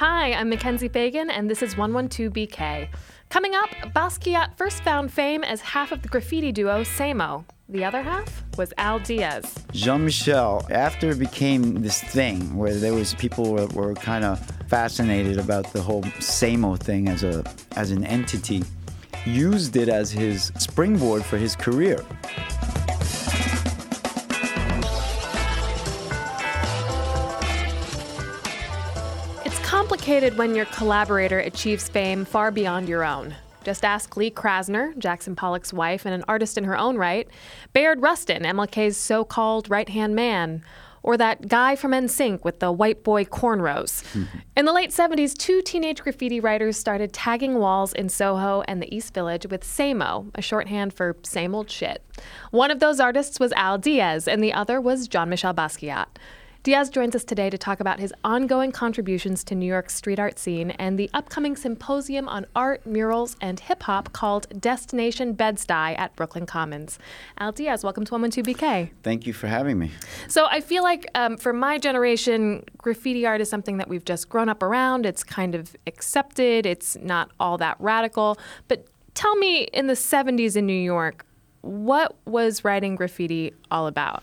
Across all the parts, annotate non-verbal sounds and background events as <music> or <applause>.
Hi, I'm Mackenzie Fagan, and this is 112BK. Coming up, Basquiat first found fame as half of the graffiti duo Samo. The other half was Al Diaz. Jean Michel, after it became this thing where there was people were, were kind of fascinated about the whole Samo thing as a as an entity, used it as his springboard for his career. Complicated when your collaborator achieves fame far beyond your own. Just ask Lee Krasner, Jackson Pollock's wife and an artist in her own right, Bayard Rustin, MLK's so called right hand man, or that guy from NSYNC with the white boy cornrows. <laughs> In the late 70s, two teenage graffiti writers started tagging walls in Soho and the East Village with Samo, a shorthand for same old shit. One of those artists was Al Diaz, and the other was Jean Michel Basquiat. Diaz joins us today to talk about his ongoing contributions to New York's street art scene and the upcoming symposium on art, murals, and hip hop called Destination Bed-Stuy at Brooklyn Commons. Al Diaz, welcome to 112BK. Thank you for having me. So I feel like um, for my generation, graffiti art is something that we've just grown up around. It's kind of accepted, it's not all that radical. But tell me, in the 70s in New York, what was writing graffiti all about?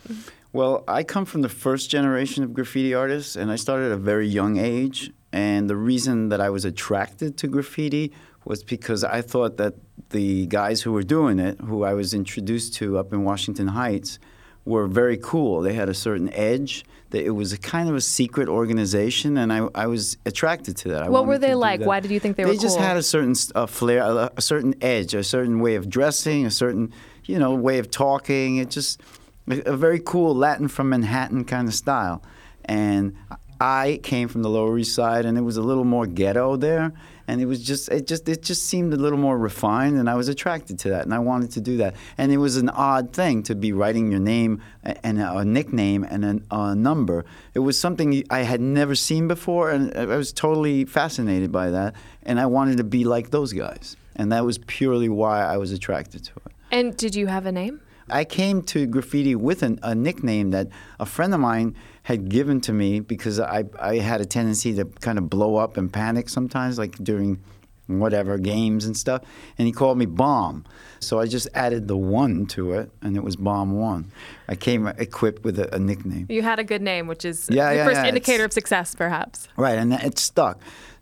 Well, I come from the first generation of graffiti artists, and I started at a very young age. And the reason that I was attracted to graffiti was because I thought that the guys who were doing it, who I was introduced to up in Washington Heights, were very cool. They had a certain edge. That it was a kind of a secret organization, and I, I was attracted to that. I What were they like? that. Why did you think they They were They just cool? had a certain uh, flair, a, a certain edge, a certain way of dressing, a certain you know way of talking. It just a, very cool Latin from Manhattan kind of style. And I came from the Lower East Side, and it was a little more ghetto there. And it was just it just it just seemed a little more refined, and I was attracted to that, and I wanted to do that. And it was an odd thing to be writing your name and a, a nickname and a, a number. It was something I had never seen before, and I was totally fascinated by that. And I wanted to be like those guys, and that was purely why I was attracted to it. And did you have a name? I came to graffiti with an, a nickname that a friend of mine had given to me because I, I had a tendency to kind of blow up and panic sometimes, like during whatever games and stuff. And he called me Bomb. So I just added the one to it, and it was Bomb One. I came equipped with a, a nickname. You had a good name, which is Yeah, the yeah, first yeah, indicator of success, perhaps. Right, and it stuck.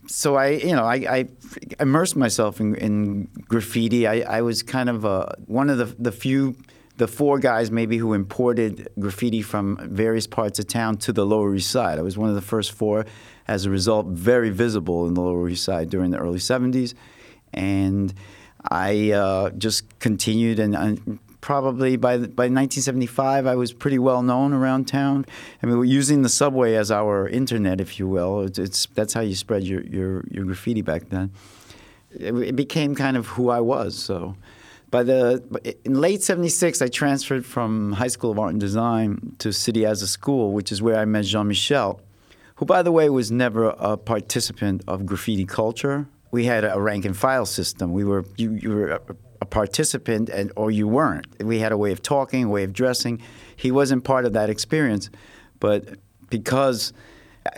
So I, you know, I, I immersed myself in, in graffiti. I, I was kind of uh one of the, the few, the four guys maybe who imported graffiti from various parts of town to the Lower East Side. I was one of the first four. As a result, very visible in the Lower East Side during the early '70s, and I uh, just continued and. Probably by by 1975, I was pretty well known around town. I mean, we're using the subway as our internet, if you will. It's, it's that's how you spread your, your, your graffiti back then. It, it became kind of who I was. So, by the in late '76, I transferred from High School of Art and Design to City as a school, which is where I met Jean Michel, who, by the way, was never a participant of graffiti culture. We had a rank and file system. We were you, you were a, a participant and or you weren't. We had a way of talking, a way of dressing. He wasn't part of that experience, but because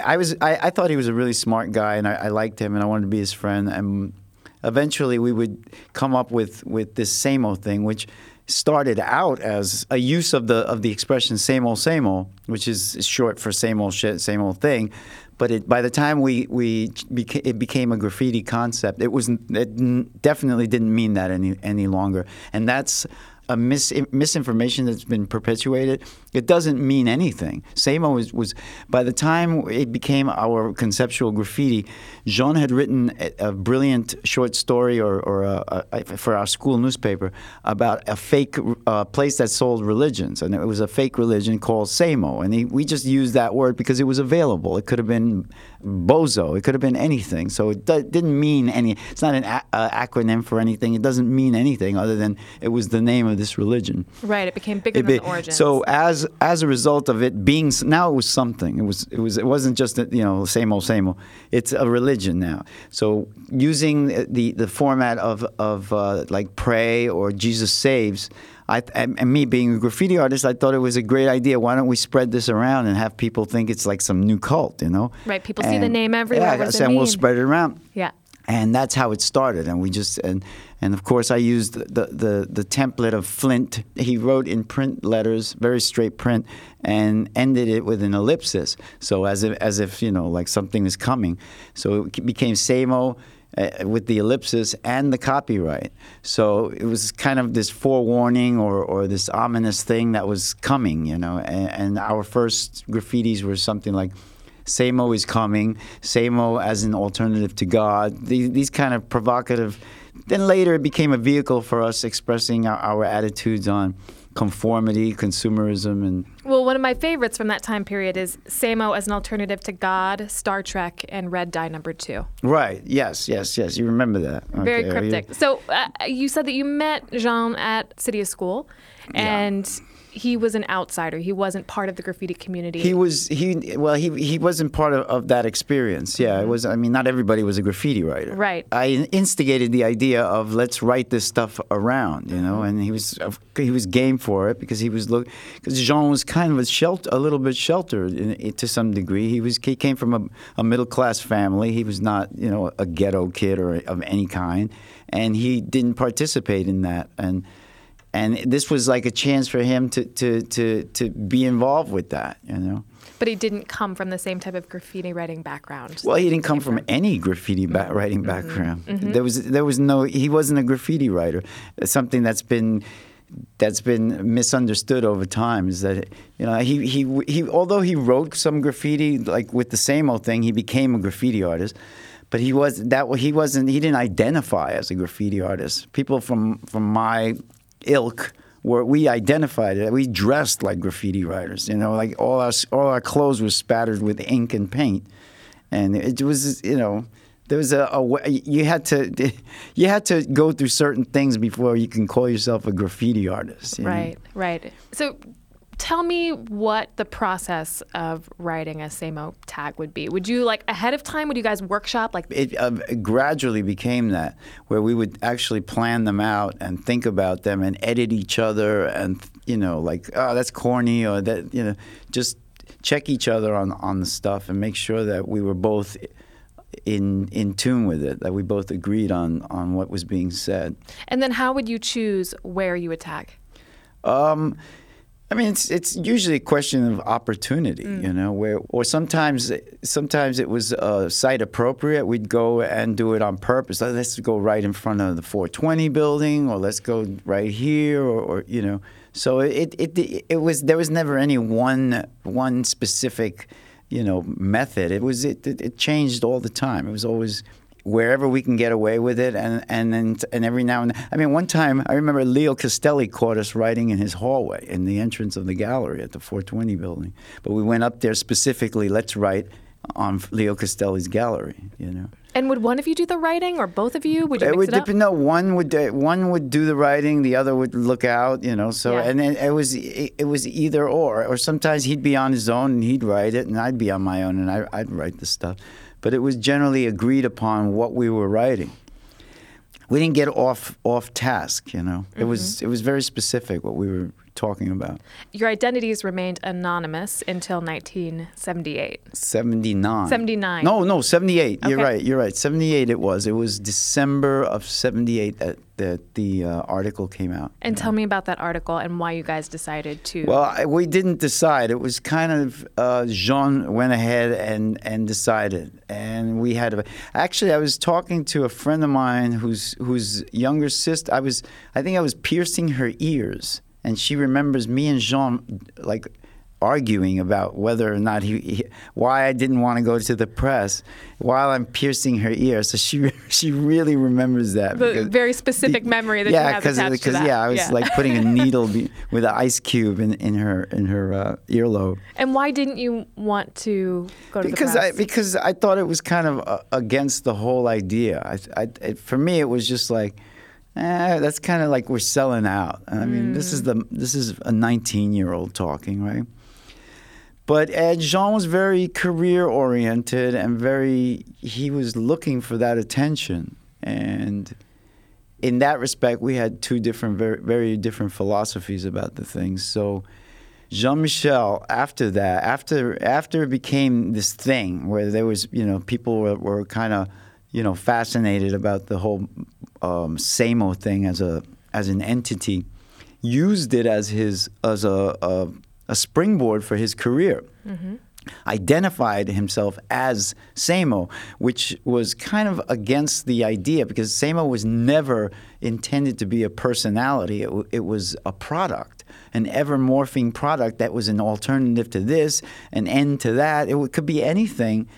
I was, I, I thought he was a really smart guy, and I, I liked him, and I wanted to be his friend. And eventually, we would come up with with this same old thing, which started out as a use of the of the expression "same old, same old," which is short for "same old shit, same old thing." But it, by the time we we beca- it became a graffiti concept, it was it definitely didn't mean that any any longer, and that's a mis- misinformation that's been perpetuated. It doesn't mean anything. Samo was, was by the time it became our conceptual graffiti, Jean had written a, a brilliant short story or, or a, a, for our school newspaper about a fake uh, place that sold religions, and it was a fake religion called Samo, and he, we just used that word because it was available. It could have been bozo. It could have been anything. So it do- didn't mean any. It's not an a- uh, acronym for anything. It doesn't mean anything other than it was the name of this religion. Right, it became bigger It than be- the origins. So as as a result of it being now it was something. It was it was it wasn't just a, you know same old same old. It's a religion now. So using the the format of of uh, like pray or Jesus saves. I, and, and me being a graffiti artist, I thought it was a great idea. Why don't we spread this around and have people think it's like some new cult, you know? Right. People see the name everywhere. Yeah, What does it and we'll spread it around Yeah. and that's how it started and we just and and of course i used the the the template of flint he wrote in print letters very straight print and ended it with an ellipsis so as if as if you know like something is coming so it became samo uh, with the ellipsis and the copyright. So it was kind of this forewarning or, or this ominous thing that was coming, you know. And, and our first graffitis were something like Samo is coming, Samo as an alternative to God. These, these kind of provocative. Then later it became a vehicle for us expressing our, our attitudes on conformity, consumerism, and Well, one of my favorites from that time period is Samo as an alternative to God, Star Trek, and Red Dye Number Two. right. Yes, yes, yes. You remember that? Very Okay, you- cryptic. So uh, you said that you met Jean at City of School, and he was an outsider. He wasn't part of the graffiti community. He was he well he he wasn't part of, of that experience. Yeah, it mm-hmm. was. I mean, not everybody was a graffiti writer. Right. I instigated the idea of let's write this stuff around, you know, mm-hmm. and he was he was game for it because he was look because Jean was kind of a shelter, a little bit sheltered in, in- to some degree. He was he came from a, a middle class family. He was not you know a ghetto kid or of any kind, and he didn't participate in that and. And this was like a chance for him to, to, to, to be involved with that, you know. but he didn't come from the same type of graffiti writing background. Well, he didn't come from any graffiti ba- mm-hmm. writing mm-hmm. background. Mm-hmm. There was there was no he wasn't a graffiti writer. Something that's been that's been misunderstood over time is that you know he he he although he wrote some graffiti like with the same old thing he became a graffiti artist but he was that he wasn't he didn't identify as a graffiti artist people from from my ilk were we identified it we dressed like graffiti writers you know like all our all our clothes were spattered with ink and paint and it was you know there was a, a you had to <laughs> you had to go through certain things before you can call yourself a graffiti artist you know? Right, right. So tell me what the process of writing a Samo tag would be. Would you like ahead of time? Would you guys workshop like it uh, gradually became that where we would actually plan them out and think about them and edit each other and you know like oh that's corny or that you know just check each other on on the stuff and make sure that we were both in in tune with it that we both agreed on on what was being said And then how would you choose where you attack? Um, I mean, it's it's usually a question of opportunity, you know, where or sometimes sometimes it was uh, site appropriate. We'd go and do it on purpose. Like, Let's go right in front of the 420 building, or let's go right here, or, or you know. So it, it it it was there was never any one one specific, you know, method. It was it it, it changed all the time. It was always wherever we can get away with it, and and then and every now and then. I mean, one time I remember Leo Castelli caught us writing in his hallway in the entrance of the gallery at the 420 building. But we went up there specifically. Let's write on Leo Castelli's gallery. You know. And would one of you do the writing or both of you? Would you It mix would it up? depend. No, one would uh, one would do the writing, the other would look out. You know, so Yeah. and then it was it, it was either or. Or sometimes he'd be on his own and he'd write it, and I'd be on my own and I, I'd write the stuff. But it was generally agreed upon what we were writing. We didn't get off off task. You know, it was Mm-hmm. it was very specific what we were talking about. Your identities remained anonymous until 1978. 79. 79. No, no, 78. You're right. You're right. 78 it was. It was December of 78 that, that the uh, article came out. And tell me about that article and why you guys decided to. Well, I, we didn't decide. It was kind of uh, Jean went ahead and, and decided, and we had. A, actually, I was talking to a friend of mine whose whose younger sister. I was, I think, I was piercing her ears, and she remembers me and Jean like arguing about whether or not he, he why I didn't want to go to the press while I'm piercing her ear. So she <laughs> she really remembers that. The because- very specific memory that yeah, because that. yeah, I was Yeah. like putting a <laughs> needle be, with an ice cube in, in her in her uh, earlobe and why didn't you want to go to because the I press? because I thought it was kind of uh, against the whole idea. I, I, it, for me, it was just like. Eh, that's kind of like we're selling out. I mean, this is the this is a 19 year old talking, right? But Ed Jean was very career oriented and very he was looking for that attention and in that respect, we had two different, very, very different philosophies about the things. So Jean Michel, after that, after after it became this thing where there was, you know, people were, were kind of, you know, fascinated about the whole um, Samo thing as a as an entity, used it as his as a a, a springboard for his career. Mm-hmm identified himself as Samo, which was kind of against the idea because Samo was never intended to be a personality. It, it, was a product, an ever morphing product that was an alternative to this, an end to that. It could be anything,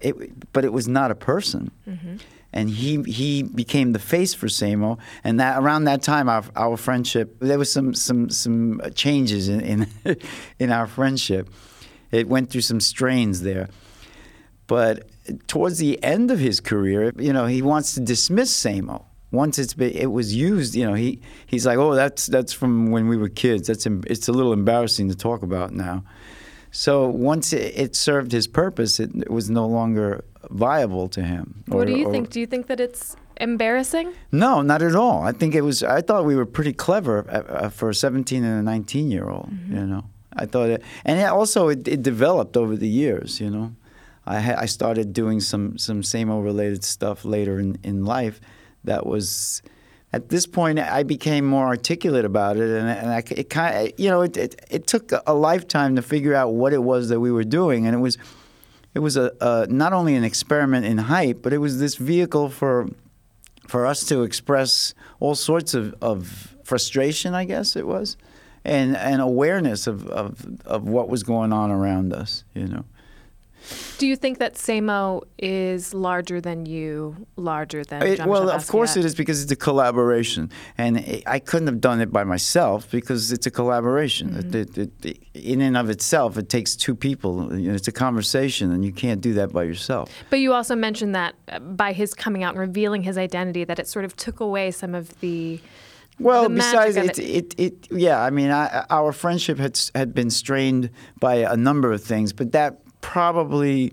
it, but it was not a person. Mm-hmm. And he he became the face for Samo, and that around that time, our, our friendship there was some some some changes in in, <laughs> in our friendship it went through some strains there. But towards the end of his career, you know, he wants to dismiss Samo. Once it's been, it was used, you know, he, he's like, oh, that's that's from when we were kids. That's it's a little embarrassing to talk about now. So once it, it served his purpose, it, it, was no longer viable to him. What do you or, think? Do you think that it's embarrassing? No, not at all. I think it was. I thought we were pretty clever uh, uh for a 17 and a 19 year old. Mm-hmm. You know. I thought, it, and it also it, it, developed over the years. You know, I ha- I started doing some some Samo related stuff later in, in life. That was at this point I became more articulate about it, and, and I, it kind of you know it, it, it took a lifetime to figure out what it was that we were doing, and it was it was a, a not only an experiment in hype, but it was this vehicle for for us to express all sorts of, of frustration. I guess it was and and awareness of, of of what was going on around us. You know. Do you think that Samo is larger than you, larger than it, Well, of course it is because it's a collaboration, and it, I couldn't have done it by myself because it's a collaboration. Mm-hmm. It, in and of itself, it takes two people. It's a conversation, and you can't do that by yourself. But you also mentioned that uh, by his coming out and revealing his identity, that it sort of took away some of the well, besides it, it, it, yeah, I mean, I, our friendship had had been strained by a number of things, but that probably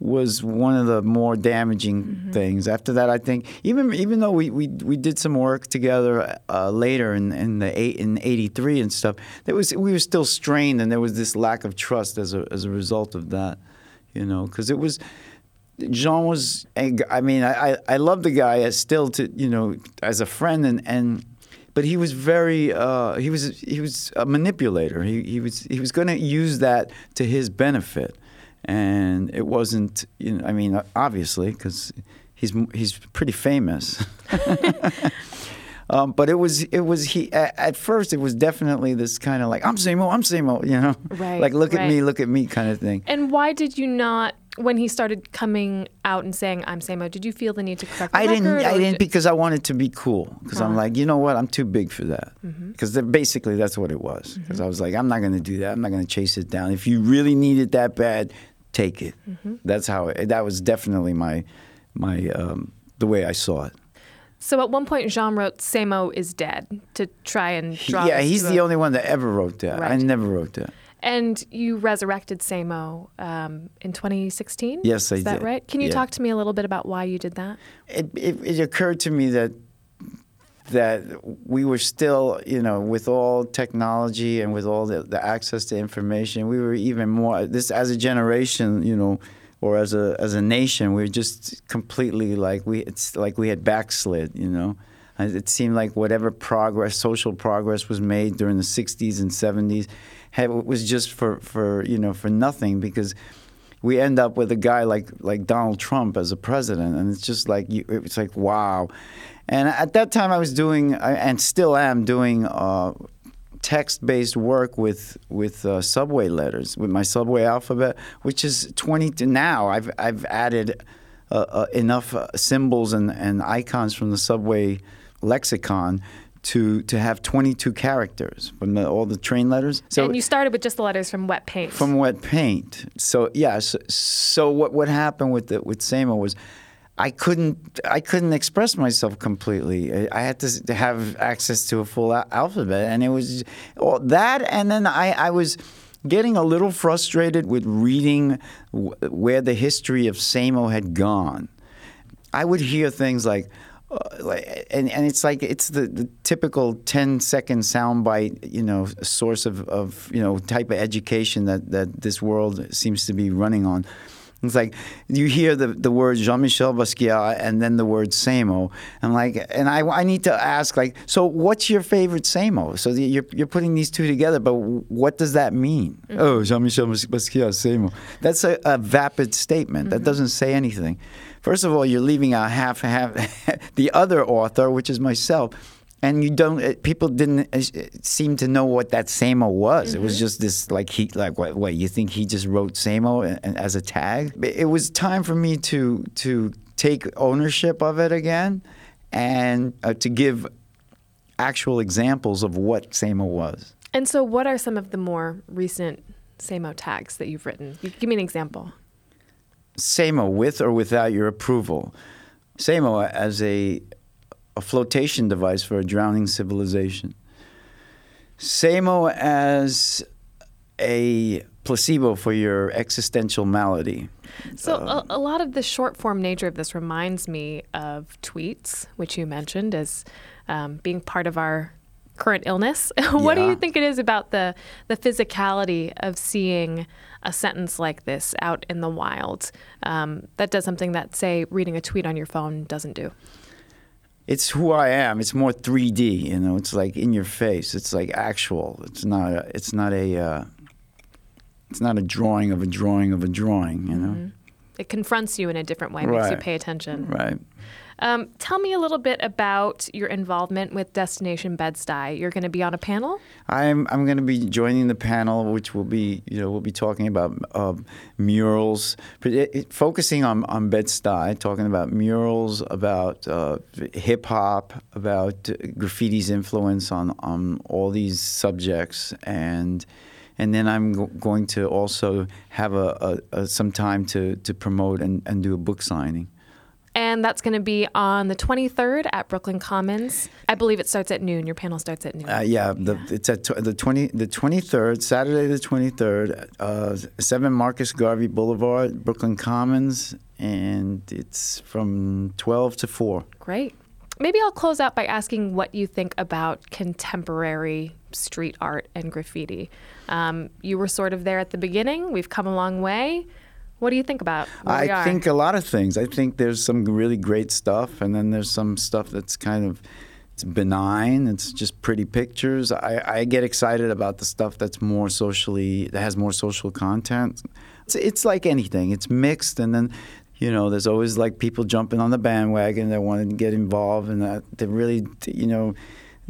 was one of the more damaging mm-hmm. things. After that, I think even even though we, we, we did some work together uh, later in in the eight, in '83 and stuff, there was we were still strained, and there was this lack of trust as a as a result of that, you know, because it was. Jean was, I mean, I, I love the guy as still to, you know, as a friend and, and but he was very uh, he was he was a manipulator. He he was he was going to use that to his benefit, and it wasn't. You know, I mean, obviously, because he's he's pretty famous. <laughs> Um, but it was it was he at, at, first it was definitely this kind of like I'm Samo I'm Samo you know right, like look right. at me look at me kind of thing. And why did you not when he started coming out and saying I'm Samo, did you feel the need to correct? The I didn't. I didn't because I wanted to be cool. Because uh-huh. I'm like, you know what? I'm too big for that. Because mm-hmm. basically that's what it was. Because mm-hmm. I was like, I'm not going to do that. I'm not going to chase it down. If you really need it that bad, take it. Mm-hmm. That's how. It, that was definitely my my um, the way I saw it. So at one point, Jean wrote "Samo is dead" to try and draw. Yeah, he's the a... only one that ever wrote that. Right. I never wrote that. And you resurrected Samo um, in 2016? Yes, I did. Is that right? Can you yeah. talk to me a little bit about why you did that? It, it, it, occurred to me that that we were still, you know, with all technology and with all the, the access to information, we were even more this as a generation, you know, or as a as a nation, we were just completely like we it's like we had backslid, you know. It seemed like whatever progress, social progress was made during the 60s and 70s had, was just for, for, you know, for nothing because we end up with a guy like, like Donald Trump as a president. And it's just like, it's like, wow. And at that time I was doing, and still am doing, uh, text-based work with with uh, subway letters with my subway alphabet, which is 20 to now. I've I've added uh, uh, enough uh, symbols and, and icons from the subway lexicon to to have 22 characters from the, all the train letters. So and you started with just the letters from wet paint. From wet paint. So yeah. So, so what what happened with the, with Samo was. I couldn't. I couldn't express myself completely. I had to have access to a full alphabet, and it was well, that. And then I, I was getting a little frustrated with reading where the history of Samo had gone. I would hear things like, and and it's like it's the, the typical 10 second soundbite, you know, source of, of you know type of education that that this world seems to be running on. It's like you hear the, the word Jean-Michel Basquiat and then the word Samo. And like, and I, I need to ask like, so what's your favorite Samo? So the, you're, you're putting these two together, but what does that mean? Mm-hmm. Oh, Jean-Michel Basquiat, Samo. That's a, a vapid statement. Mm-hmm. That doesn't say anything. First of all, you're leaving out half, half <laughs> the other author, which is myself and you don't uh, people didn't uh, seem to know what that Samo was. Mm-hmm. It was mm-hmm. just this like he like what, what you think he just wrote Samo as a tag. It was time for me to to take ownership of it again and uh, to give actual examples of what Samo was. And so what are some of the more recent Samo tags that you've written? Give me an example. Samo with or without your approval. Samo as a a flotation device for a drowning civilization. Samo as a placebo for your existential malady. So, uh, a, a, lot of the short form nature of this reminds me of tweets, which you mentioned as um, being part of our current illness. <laughs> what yeah. do you think it is about the, the physicality of seeing a sentence like this out in the wild um, that does something that, say, reading a tweet on your phone doesn't do? it's who I am. It's more 3D, you know. It's like in your face. It's like actual. It's not. A, it's not a. Uh, it's not a drawing of a drawing of a drawing, you know. Mm-hmm. It confronts you in a different way. Right. Makes you pay attention. Right. Um, tell me a little bit about your involvement with Destination Bed-Stuy. You're going to be on a panel. I'm I'm going to be joining the panel, which will be you know we'll be talking about uh, murals, it, it, focusing on on Bed-Stuy, talking about murals, about uh, hip hop, about graffiti's influence on on all these subjects and and then I'm go- going to also have a, a, a, some time to, to promote and, and do a book signing and that's going to be on the 23rd at Brooklyn Commons. I believe it starts at noon. Your panel starts at noon. Uh, yeah, the, it's at t- the 20 the 23rd, Saturday the 23rd, uh, 7 Marcus Garvey Boulevard, Brooklyn Commons, and it's from 12 to 4. Great. Maybe I'll close out by asking what you think about contemporary street art and graffiti. Um, you were sort of there at the beginning. We've come a long way. What do you think about? I think a lot of things. I think there's some really great stuff, and then there's some stuff that's kind of it's benign. It's just pretty pictures. I, I get excited about the stuff that's more socially that has more social content. It's, it's like anything. It's mixed, and then you know, there's always like people jumping on the bandwagon that want to get involved, and that they really, you know,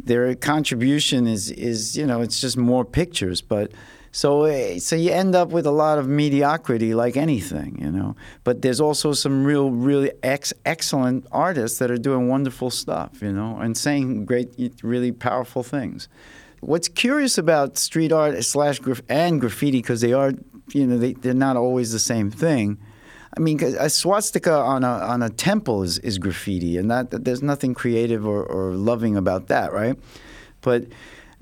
their contribution is is you know, it's just more pictures, but so, eh, so you end up with a lot of mediocrity, like anything, you know. But there's also some real, really ex- excellent artists that are doing wonderful stuff, you know, and saying great, really powerful things. What's curious about street art slash graf- and graffiti, because they are, you know, they, they're not always the same thing. I mean, a swastika on a on a temple is, is graffiti, and that there's nothing creative or, or loving about that, right? But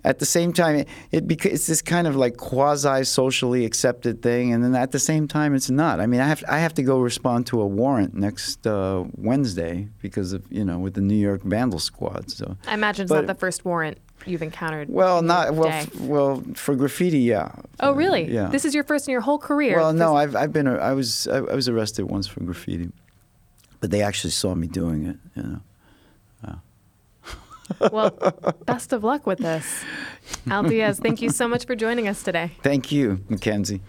at the same time, it, it it's this kind of like quasi socially accepted thing, and then at the same time, it's not. I mean, I have I have to go respond to a warrant next uh, Wednesday because of you know with the New York Vandal Squad. So I imagine it's but, not the first warrant you've encountered. Well, not well. F- well, for graffiti, yeah. Oh, really? Yeah. This is your first in your whole career. Well, no, I've I've been I was I, I was arrested once for graffiti, but they actually saw me doing it. You know well, <laughs> best of luck with this. Al Diaz, thank you so much for joining us today. Thank you, Mackenzie.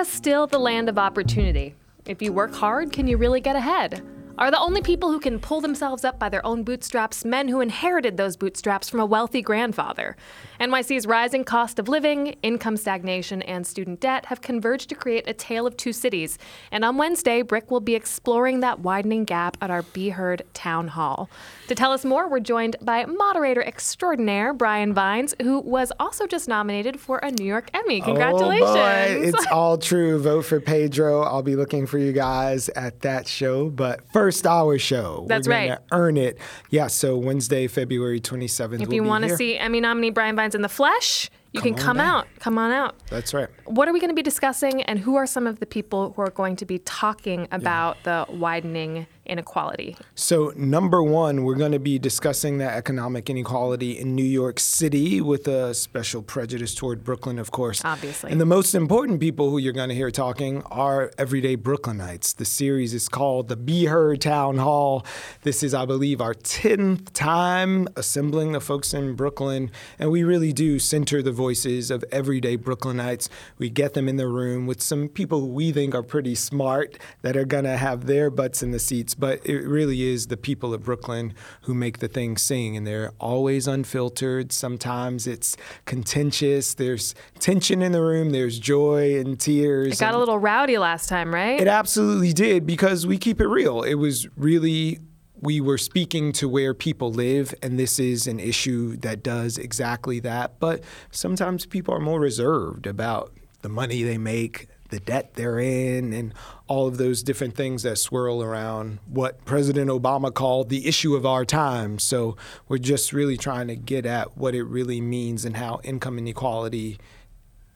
Is still the land of opportunity? If you work hard, can you really get ahead? Are the only people who can pull themselves up by their own bootstraps men who inherited those bootstraps from a wealthy grandfather? NYC's rising cost of living, income stagnation, and student debt have converged to create a tale of two cities. And on Wednesday, BRIC will be exploring that widening gap at our Be Heard Town Hall. To tell us more, we're joined by moderator extraordinaire Brian Vines, who was also just nominated for a New York Emmy. Oh, Congratulations! Oh boy, it's all true. Vote for Pedro. I'll be looking for you guys at that show. But first, first hour show. That's We're right. Earn it. Yeah. So Wednesday, February 27th. If we'll you want to see Emmy nominee Brian Vines in the flesh, you Come can come down. out. Come on out. That's right. What are we going to be discussing, and who are some of the people who are going to be talking about the widening inequality? So, number one, we're going to be discussing that economic inequality in New York City with a special prejudice toward Brooklyn, of course. Obviously. And the most important people who you're going to hear talking are everyday Brooklynites. The series is called the Be Heard Town Hall. This is, I believe, our 10th time assembling the folks in Brooklyn. And we really do center the voices of everyday Brooklynites. We get them in the room with some people who we think are pretty smart that are going to have their butts in the seats. But it really is the people of Brooklyn who make the thing sing. And they're always unfiltered. Sometimes it's contentious. There's tension in the room, there's joy and tears. It got and- a little rowdy last time, right? it absolutely did because we keep it real. It was really we were speaking to where people live, and this is an issue that does exactly that. But sometimes people are more reserved about the money they make, the debt they're in, and all of those different things that swirl around what President Obama called the issue of our time. So we're just really trying to get at what it really means and how income inequality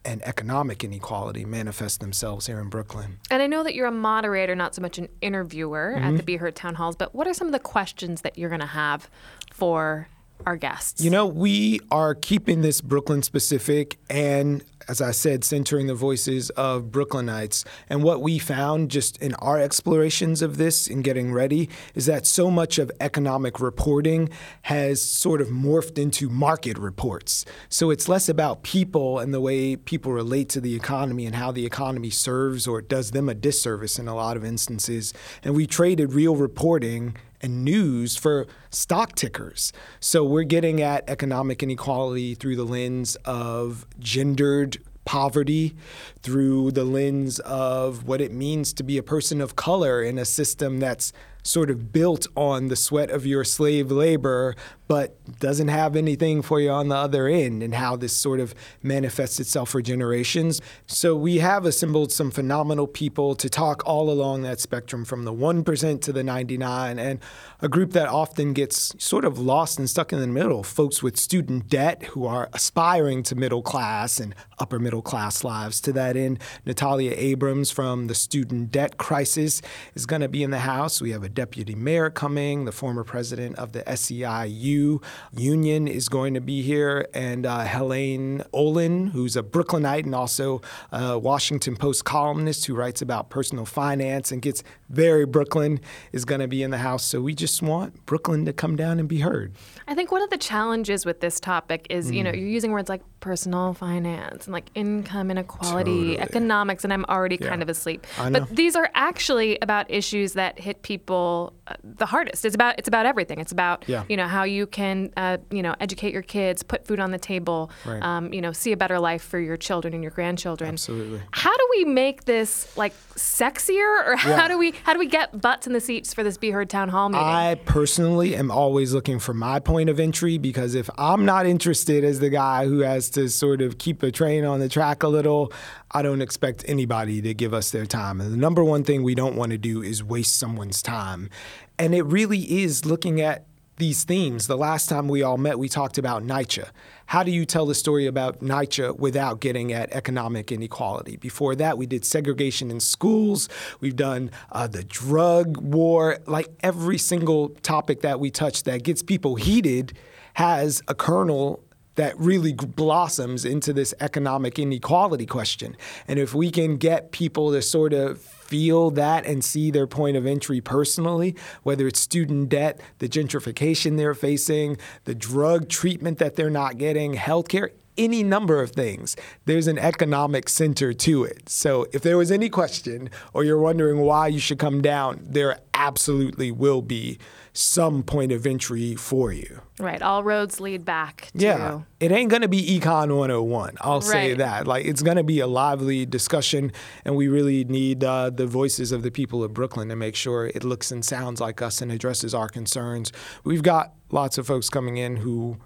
and economic inequality manifest themselves here in Brooklyn. and I know that you're a moderator, not so much an interviewer Mm-hmm. at the Be Heard town halls. But what are some of the questions that you're going to have for our guests? You know, we are keeping this Brooklyn specific and, as I said, centering the voices of Brooklynites. And what we found just in our explorations of this and getting ready is that so much of economic reporting has sort of morphed into market reports. So it's less about people and the way people relate to the economy and how the economy serves or does them a disservice in a lot of instances. And we traded real reporting and news for stock tickers. So we're getting at economic inequality through the lens of gendered poverty, through the lens of what it means to be a person of color in a system that's sort of built on the sweat of your slave labor, but doesn't have anything for you on the other end, and how this sort of manifests itself for generations. So we have assembled some phenomenal people to talk all along that spectrum from the 1% to the 99 and a group that often gets sort of lost and stuck in the middle, folks with student debt who are aspiring to middle class and upper middle class lives. To that end, Natalia Abrams from the Student Debt Crisis is going to be in the house. We have a deputy mayor coming, the former president of the SEIU union is going to be here, and uh, Helaine Olen, who's a Brooklynite and also a Washington Post columnist who writes about personal finance and gets very Brooklyn, is going to be in the house. So we just want Brooklyn to come down and be heard. I think one of the challenges with this topic is, you know, Mm. you're using words like personal finance and like income inequality, Totally. economics, and I'm already Yeah. kind of asleep. But these are actually about issues that hit people uh, the hardest. It's about it's about everything. It's about Yeah. you know how you can uh, you know educate your kids, put food on the table, Right. um, you know, see a better life for your children and your grandchildren. Absolutely. How do we make this like sexier, or how Yeah. do we how do we get butts in the seats for this Be Heard Town Hall meeting? I personally am always looking for my point of entry because if I'm not interested as the guy who has to sort of keep a train on the track a little, I don't expect anybody to give us their time. And the number one thing we don't want to do is waste someone's time. And it really is looking at these themes. The last time we all met, we talked about NYCHA. How do you tell the story about NYCHA without getting at economic inequality? Before that, we did segregation in schools. We've done uh, the drug war. Like every single topic that we touch that gets people heated has a kernel that really blossoms into this economic inequality question. And if we can get people to sort of feel that and see their point of entry personally, whether it's student debt, the gentrification they're facing, the drug treatment that they're not getting, healthcare, any number of things. There's an economic center to it. So if there was any question or you're wondering why you should come down, there absolutely will be some point of entry for you. right, all roads lead back to Yeah. It ain't going to be Econ 101. I'll say Right. that. Like, it's going to be a lively discussion, and we really need uh, the voices of the people of Brooklyn to make sure it looks and sounds like us and addresses our concerns. We've got lots of folks coming in who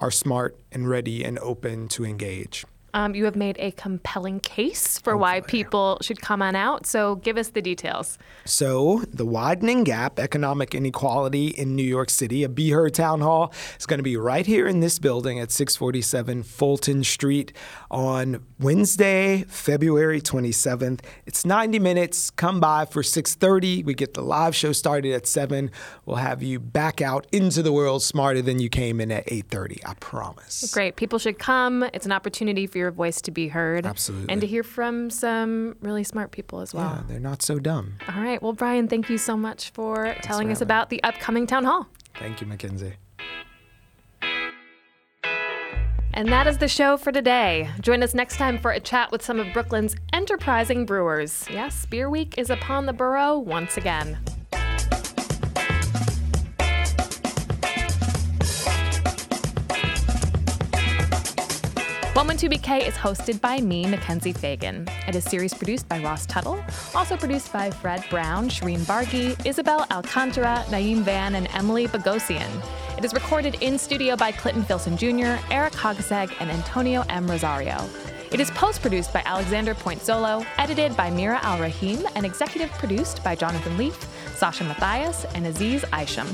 are smart and ready and open to engage. Um, you have made a compelling case for Oh, why people should come on out. So give us the details. So, the widening gap, economic inequality in New York City, a Be Heard Town Hall is going to be right here in this building at 647 Fulton Street on Wednesday, February 27th. It's 90 minutes. Come by for 6:30. We get the live show started at 7. We'll have you back out into the world smarter than you came in at 8:30. I promise. Great. People should come. It's an opportunity for your voice to be heard. Absolutely. And to hear from some really smart people as well. Yeah, they're not so dumb. All right. Well, Brian, thank you so much for telling for us having me. about the upcoming town hall. Thank you, Mackenzie. And that is the show for today. Join us next time for a chat with some of Brooklyn's enterprising brewers. Yes, Beer Week is upon the borough once again. 112BK is hosted by me, Mackenzie Fagan. It is series produced by Ross Tuttle, also produced by Fred Brown, Shireen Bargi, Isabel Alcantara, Naeem Van, and Emily Bogosian. It is recorded in studio by Clinton Filson Jr., Eric Hogseg, and Antonio M. Rosario. It is post produced by Alexander Point Solo, edited by Mira Al Rahim, and executive produced by Jonathan Leaf, Sasha Matthias, and Aziz Isham.